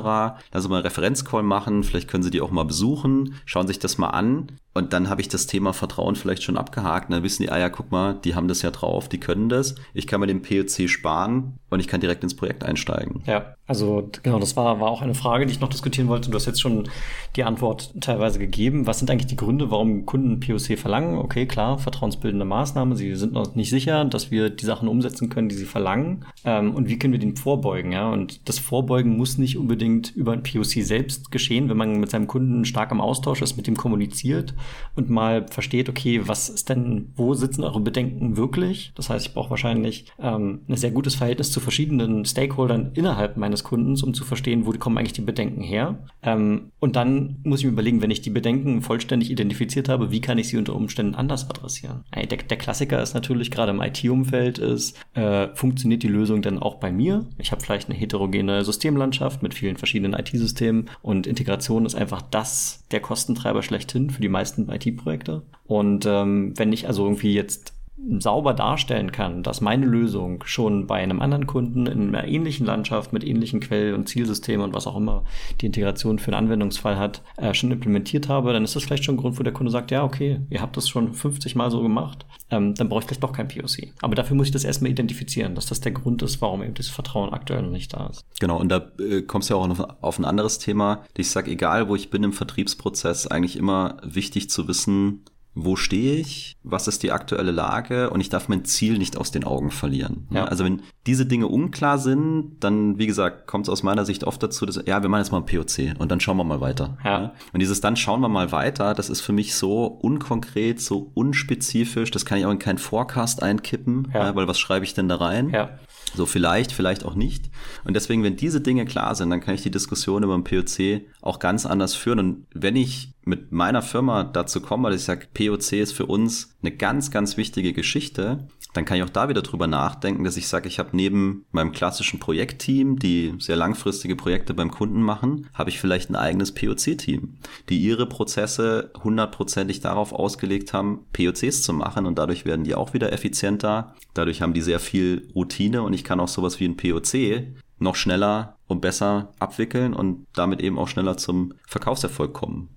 Lass uns mal einen Referenzcall machen, vielleicht können Sie die auch mal besuchen, schauen sich das mal an und dann habe ich das Thema Vertrauen vielleicht schon abgehakt. dann wissen die, ah ja, guck mal, die haben das ja drauf, die können das. Ich kann mir den POC sparen und ich kann direkt ins Projekt einsteigen. Ja, also genau, das war, war auch eine Frage, die ich noch diskutieren wollte. Du hast jetzt schon die Antwort teilweise gegeben. Was sind eigentlich die Gründe, warum Kunden POC verlangen? Okay, klar, vertrauensbildende Maßnahme. Sie sind noch nicht sicher, dass wir die Sachen umsetzen können, die sie verlangen. Ähm, und wie können wir den vorbeugen? Ja, und das Vorbeugen muss nicht unbedingt über ein POC selbst geschehen, wenn man mit seinem Kunden stark am Austausch ist, mit dem kommuniziert und mal versteht, okay, was ist denn, wo sitzen eure Bedenken wirklich? Das heißt, ich brauche wahrscheinlich ähm, ein sehr gutes Verhältnis zu verschiedenen Stakeholdern innerhalb meines Kundens, um zu verstehen, wo kommen eigentlich die Bedenken her. Ähm, und dann muss ich mir überlegen, wenn ich die Bedenken vollständig identifiziert habe, wie kann ich sie unter Umständen anders adressieren? Der, der Klassiker ist natürlich gerade im IT-Umfeld ist, äh, funktioniert die Lösung denn auch bei mir? Ich habe vielleicht eine heterogene Systemlandschaft mit vielen verschiedenen IT-Systemen und Integration ist einfach das der Kostentreiber schlechthin für die meisten meisten IT-Projekte. Und ähm, wenn ich also irgendwie jetzt sauber darstellen kann, dass meine Lösung schon bei einem anderen Kunden in einer ähnlichen Landschaft mit ähnlichen Quell- und Zielsystemen und was auch immer die Integration für einen Anwendungsfall hat, äh, schon implementiert habe, dann ist das vielleicht schon ein Grund, wo der Kunde sagt, ja, okay, ihr habt das schon 50 Mal so gemacht, ähm, dann brauche ich vielleicht doch kein POC. Aber dafür muss ich das erstmal identifizieren, dass das der Grund ist, warum eben das Vertrauen aktuell noch nicht da ist. Genau, und da äh, kommst du ja auch auf, auf ein anderes Thema. Ich sage, egal wo ich bin im Vertriebsprozess, eigentlich immer wichtig zu wissen, wo stehe ich, was ist die aktuelle Lage und ich darf mein Ziel nicht aus den Augen verlieren. Ja. Also wenn diese Dinge unklar sind, dann, wie gesagt, kommt es aus meiner Sicht oft dazu, dass, ja, wir machen jetzt mal ein POC und dann schauen wir mal weiter. Ja. ja. Und dieses dann schauen wir mal weiter, das ist für mich so unkonkret, so unspezifisch, das kann ich auch in keinen Forecast einkippen, ja. Ja, weil was schreibe ich denn da rein? Ja. So vielleicht, vielleicht auch nicht. Und deswegen, wenn diese Dinge klar sind, dann kann ich die Diskussion über ein POC auch ganz anders führen. Und wenn ich mit meiner Firma dazu komme, dass ich sage, POC ist für uns eine ganz, ganz wichtige Geschichte, dann kann ich auch da wieder drüber nachdenken, dass ich sage, ich habe neben meinem klassischen Projektteam, die sehr langfristige Projekte beim Kunden machen, habe ich vielleicht ein eigenes POC-Team, die ihre Prozesse hundertprozentig darauf ausgelegt haben, POCs zu machen und dadurch werden die auch wieder effizienter. Dadurch haben die sehr viel Routine und ich kann auch sowas wie ein POC noch schneller und besser abwickeln und damit eben auch schneller zum Verkaufserfolg kommen.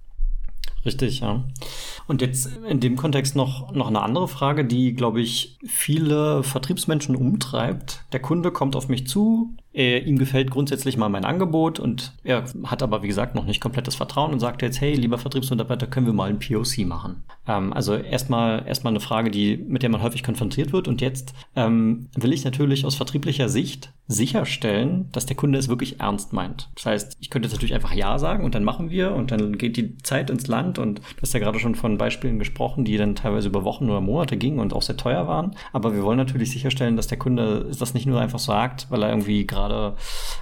Richtig, ja. Und jetzt in dem Kontext noch, noch eine andere Frage, die, glaube ich, viele Vertriebsmenschen umtreibt. Der Kunde kommt auf mich zu, er, ihm gefällt grundsätzlich mal mein Angebot und er hat aber, wie gesagt, noch nicht komplettes Vertrauen und sagt jetzt, hey, lieber Vertriebsmitarbeiter, können wir mal ein POC machen? Ähm, also erstmal erstmal eine Frage, die, mit der man häufig konfrontiert wird. Und jetzt ähm, will ich natürlich aus vertrieblicher Sicht sicherstellen, dass der Kunde es wirklich ernst meint. Das heißt, ich könnte jetzt natürlich einfach Ja sagen und dann machen wir und dann geht die Zeit ins Land und du hast ja gerade schon von Beispielen gesprochen, die dann teilweise über Wochen oder Monate gingen und auch sehr teuer waren. Aber wir wollen natürlich sicherstellen, dass der Kunde das nicht nur einfach sagt, weil er irgendwie gerade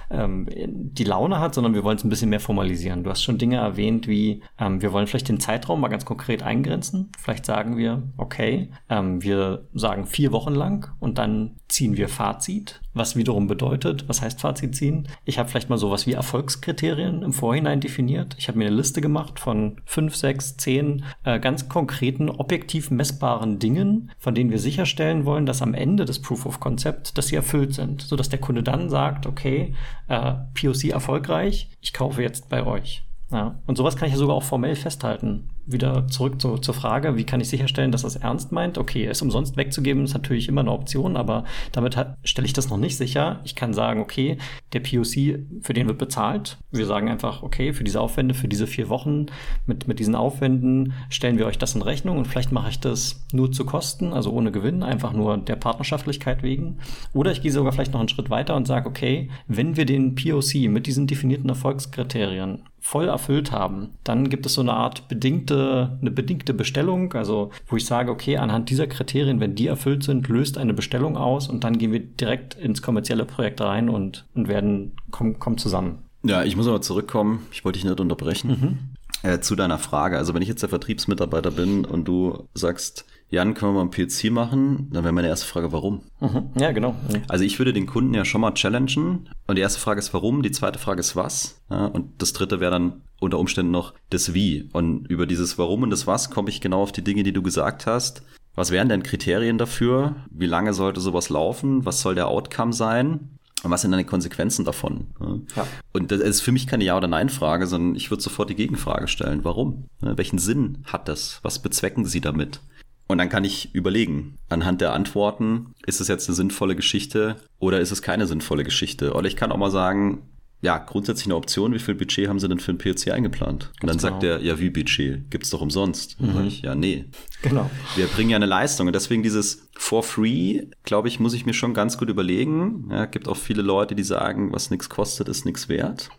ähm, die Laune hat, sondern wir wollen es ein bisschen mehr formalisieren. Du hast schon Dinge erwähnt, wie ähm, wir wollen vielleicht den Zeitraum mal ganz konkret eingrenzen. Vielleicht sagen wir, okay, ähm, wir sagen vier Wochen lang und dann ziehen wir Fazit, was wiederum bedeutet, was heißt Fazit ziehen? Ich habe vielleicht mal sowas wie Erfolgskriterien im Vorhinein definiert. Ich habe mir eine Liste gemacht von fünf, sechs, zehn äh, ganz konkreten, objektiv messbaren Dingen, von denen wir sicherstellen wollen, dass am Ende des Proof of Concept, dass sie erfüllt sind, sodass der Kunde dann sagt, okay, äh, POC erfolgreich, ich kaufe jetzt bei euch. Ja, und sowas kann ich ja sogar auch formell festhalten wieder zurück zu, zur Frage, wie kann ich sicherstellen, dass das ernst meint? Okay, es umsonst wegzugeben ist natürlich immer eine Option, aber damit stelle ich das noch nicht sicher. Ich kann sagen, okay, der POC, für den wird bezahlt. Wir sagen einfach, okay, für diese Aufwände, für diese vier Wochen, mit, mit diesen Aufwänden stellen wir euch das in Rechnung und vielleicht mache ich das nur zu Kosten, also ohne Gewinn, einfach nur der Partnerschaftlichkeit wegen. Oder ich gehe sogar vielleicht noch einen Schritt weiter und sage, okay, wenn wir den POC mit diesen definierten Erfolgskriterien voll erfüllt haben, dann gibt es so eine Art bedingte, eine bedingte Bestellung, also wo ich sage, okay, anhand dieser Kriterien, wenn die erfüllt sind, löst eine Bestellung aus und dann gehen wir direkt ins kommerzielle Projekt rein und, und werden, kommen, kommen zusammen. Ja, ich muss aber zurückkommen. Ich wollte dich nicht unterbrechen. Mhm. Äh, zu deiner Frage. Also wenn ich jetzt der Vertriebsmitarbeiter bin und du sagst, Jan, können wir mal ein PLC machen? Dann wäre meine erste Frage, warum? Mhm. Ja, genau. Also ich würde den Kunden ja schon mal challengen. Und die erste Frage ist, warum? Die zweite Frage ist, was? Ja, und das dritte wäre dann unter Umständen noch das Wie. Und über dieses Warum und das Was komme ich genau auf die Dinge, die du gesagt hast. Was wären denn Kriterien dafür? Wie lange sollte sowas laufen? Was soll der Outcome sein? Und was sind dann die Konsequenzen davon? Ja. Und das ist für mich keine Ja- oder Nein-Frage, sondern ich würde sofort die Gegenfrage stellen. Warum? Welchen Sinn hat das? Was bezwecken Sie damit? Und dann kann ich überlegen, anhand der Antworten, ist es jetzt eine sinnvolle Geschichte oder ist es keine sinnvolle Geschichte? Oder ich kann auch mal sagen, ja, grundsätzlich eine Option, wie viel Budget haben sie denn für ein PLC eingeplant? Und dann genau. sagt er, ja, wie Budget? Gibt's doch umsonst. Mhm. Dann ich, ja, nee. Genau. Wir bringen ja eine Leistung. Und deswegen dieses for free, glaube ich, muss ich mir schon ganz gut überlegen. Ja, gibt auch viele Leute, die sagen, was nichts kostet, ist nichts wert.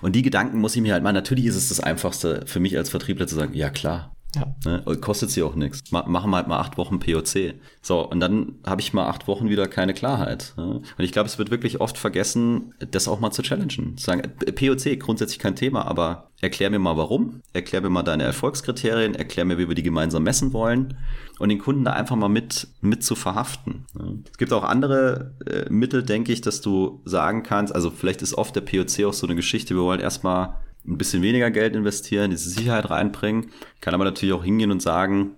Und die Gedanken muss ich mir halt mal, natürlich ist es das Einfachste für mich als Vertriebler zu sagen, ja klar, ja. Ne? Kostet sie auch nichts. Machen wir halt mal acht Wochen POC. So, und dann habe ich mal acht Wochen wieder keine Klarheit. Ne? Und ich glaube, es wird wirklich oft vergessen, das auch mal zu challengen. Zu sagen, POC grundsätzlich kein Thema, aber erklär mir mal warum, erklär mir mal deine Erfolgskriterien, erklär mir, wie wir die gemeinsam messen wollen und den Kunden da einfach mal mit, mit zu verhaften. Ne? Es gibt auch andere äh, Mittel, denke ich, dass du sagen kannst, also vielleicht ist oft der POC auch so eine Geschichte, wir wollen erstmal ein bisschen weniger Geld investieren, diese Sicherheit reinbringen. Kann aber natürlich auch hingehen und sagen,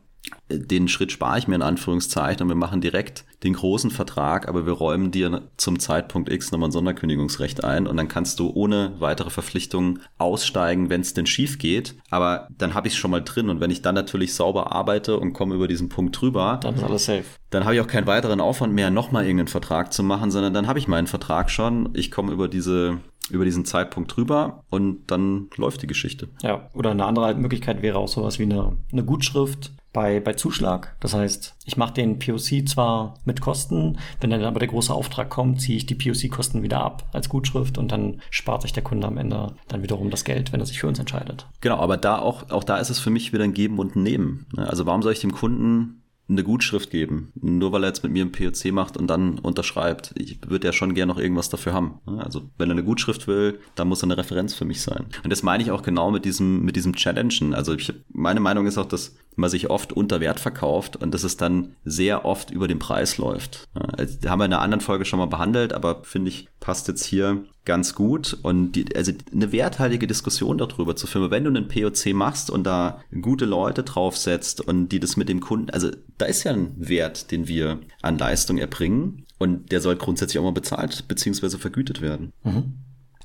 den Schritt spare ich mir in Anführungszeichen und wir machen direkt den großen Vertrag, aber wir räumen dir zum Zeitpunkt X nochmal ein Sonderkündigungsrecht ein und dann kannst du ohne weitere Verpflichtungen aussteigen, wenn es denn schief geht. Aber dann habe ich es schon mal drin und wenn ich dann natürlich sauber arbeite und komme über diesen Punkt drüber, dann ist alles safe. Dann habe ich auch keinen weiteren Aufwand mehr, nochmal irgendeinen Vertrag zu machen, sondern dann habe ich meinen Vertrag schon. Ich komme über diese über diesen Zeitpunkt drüber und dann läuft die Geschichte. Ja, oder eine andere Möglichkeit wäre auch sowas wie eine, eine Gutschrift bei, bei Zuschlag. Das heißt, ich mache den POC zwar mit Kosten, wenn dann aber der große Auftrag kommt, ziehe ich die POC-Kosten wieder ab als Gutschrift und dann spart sich der Kunde am Ende dann wiederum das Geld, wenn er sich für uns entscheidet. Genau, aber da auch, auch da ist es für mich wieder ein Geben und ein Nehmen. Also warum soll ich dem Kunden eine Gutschrift geben. Nur weil er jetzt mit mir ein POC macht und dann unterschreibt. Ich würde ja schon gerne noch irgendwas dafür haben. Also wenn er eine Gutschrift will, dann muss er eine Referenz für mich sein. Und das meine ich auch genau mit diesem, mit diesem Challengen. Also ich, meine Meinung ist auch, dass man sich oft unter Wert verkauft und dass es dann sehr oft über den Preis läuft. Also, haben wir in einer anderen Folge schon mal behandelt, aber finde ich, passt jetzt hier ganz gut. Und die, also eine werthaltige Diskussion darüber zu führen, wenn du einen POC machst und da gute Leute draufsetzt und die das mit dem Kunden, also da ist ja ein Wert, den wir an Leistung erbringen und der soll grundsätzlich auch mal bezahlt bzw. vergütet werden. Mhm.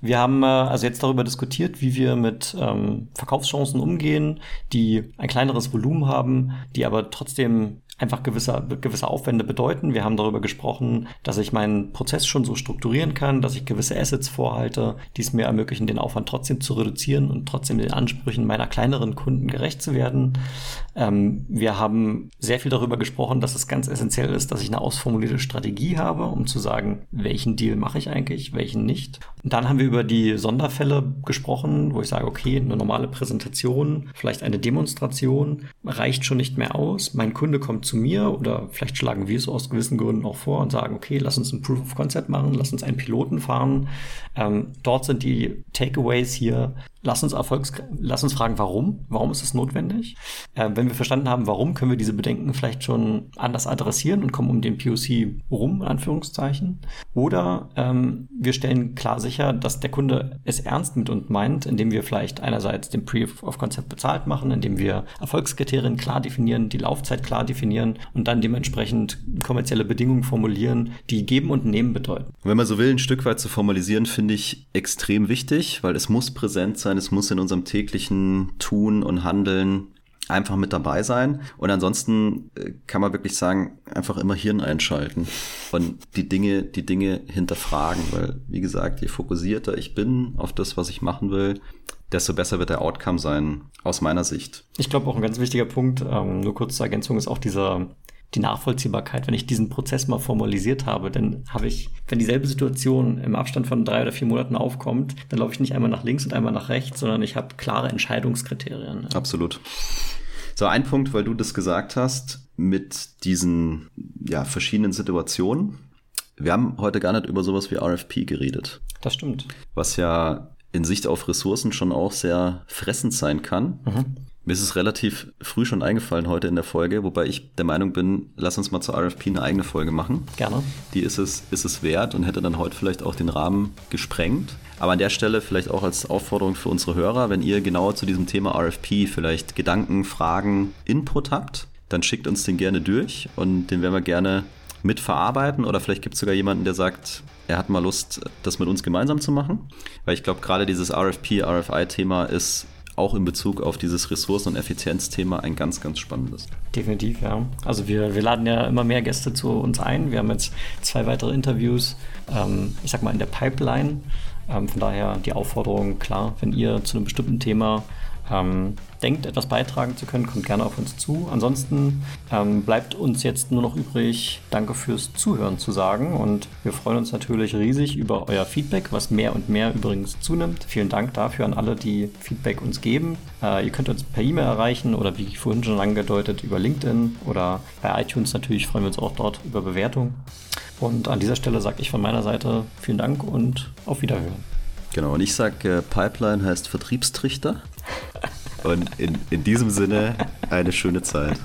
Wir haben äh, also jetzt darüber diskutiert, wie wir mit ähm, Verkaufschancen umgehen, die ein kleineres Volumen haben, die aber trotzdem einfach gewisse, gewisse Aufwände bedeuten. Wir haben darüber gesprochen, dass ich meinen Prozess schon so strukturieren kann, dass ich gewisse Assets vorhalte, die es mir ermöglichen, den Aufwand trotzdem zu reduzieren und trotzdem den Ansprüchen meiner kleineren Kunden gerecht zu werden. Ähm, wir haben sehr viel darüber gesprochen, dass es ganz essentiell ist, dass ich eine ausformulierte Strategie habe, um zu sagen, welchen Deal mache ich eigentlich, welchen nicht. Und dann haben wir über die Sonderfälle gesprochen, wo ich sage, okay, eine normale Präsentation, vielleicht eine Demonstration reicht schon nicht mehr aus. Mein Kunde kommt zu mir oder vielleicht schlagen wir es aus gewissen Gründen auch vor und sagen, okay, lass uns ein Proof of Concept machen, lass uns einen Piloten fahren. Ähm, dort sind die Takeaways hier Lass uns Erfolgs lass uns fragen, warum? Warum ist es notwendig? Äh, wenn wir verstanden haben, warum, können wir diese Bedenken vielleicht schon anders adressieren und kommen um den POC rum, in Anführungszeichen. Oder ähm, wir stellen klar sicher, dass der Kunde es ernst mit uns meint, indem wir vielleicht einerseits den Proof of Concept bezahlt machen, indem wir Erfolgskriterien klar definieren, die Laufzeit klar definieren und dann dementsprechend kommerzielle Bedingungen formulieren, die geben und nehmen bedeuten. Wenn man so will, ein Stück weit zu formalisieren, finde ich extrem wichtig, weil es muss präsent sein sein, es muss in unserem täglichen Tun und Handeln einfach mit dabei sein. Und ansonsten äh, kann man wirklich sagen, einfach immer Hirn einschalten und die Dinge, die Dinge hinterfragen, weil, wie gesagt, je fokussierter ich bin auf das, was ich machen will, desto besser wird der Outcome sein, aus meiner Sicht. Ich glaube auch ein ganz wichtiger Punkt, ähm, nur kurz zur Ergänzung, ist auch dieser die Nachvollziehbarkeit, wenn ich diesen Prozess mal formalisiert habe, dann habe ich, wenn dieselbe Situation im Abstand von drei oder vier Monaten aufkommt, dann laufe ich nicht einmal nach links und einmal nach rechts, sondern ich habe klare Entscheidungskriterien. Absolut. So, ein Punkt, weil du das gesagt hast, mit diesen ja, verschiedenen Situationen. Wir haben heute gar nicht über sowas wie RFP geredet. Das stimmt. Was ja in Sicht auf Ressourcen schon auch sehr fressend sein kann. Mhm. Mir ist es relativ früh schon eingefallen heute in der Folge, wobei ich der Meinung bin, lass uns mal zur RFP eine eigene Folge machen. Gerne. Die ist es, ist es wert und hätte dann heute vielleicht auch den Rahmen gesprengt. Aber an der Stelle vielleicht auch als Aufforderung für unsere Hörer, wenn ihr genauer zu diesem Thema RFP vielleicht Gedanken, Fragen, Input habt, dann schickt uns den gerne durch und den werden wir gerne mitverarbeiten oder vielleicht gibt es sogar jemanden, der sagt, er hat mal Lust, das mit uns gemeinsam zu machen. Weil ich glaube, gerade dieses RFP, RFI-Thema ist auch in Bezug auf dieses Ressourcen- und Effizienzthema ein ganz, ganz spannendes. Definitiv, ja. Also wir, wir laden ja immer mehr Gäste zu uns ein. Wir haben jetzt zwei weitere Interviews, ähm, ich sag mal, in der Pipeline. Ähm, von daher die Aufforderung, klar, wenn ihr zu einem bestimmten Thema ähm, denkt, etwas beitragen zu können, kommt gerne auf uns zu. Ansonsten ähm, bleibt uns jetzt nur noch übrig, danke fürs Zuhören zu sagen. Und wir freuen uns natürlich riesig über euer Feedback, was mehr und mehr übrigens zunimmt. Vielen Dank dafür an alle, die Feedback uns geben. Äh, ihr könnt uns per E-Mail erreichen oder wie vorhin schon angedeutet über LinkedIn oder bei iTunes natürlich freuen wir uns auch dort über Bewertung. Und an dieser Stelle sage ich von meiner Seite vielen Dank und auf Wiederhören. Genau, und ich sage, äh, Pipeline heißt Vertriebstrichter. Und in, in diesem Sinne eine schöne Zeit.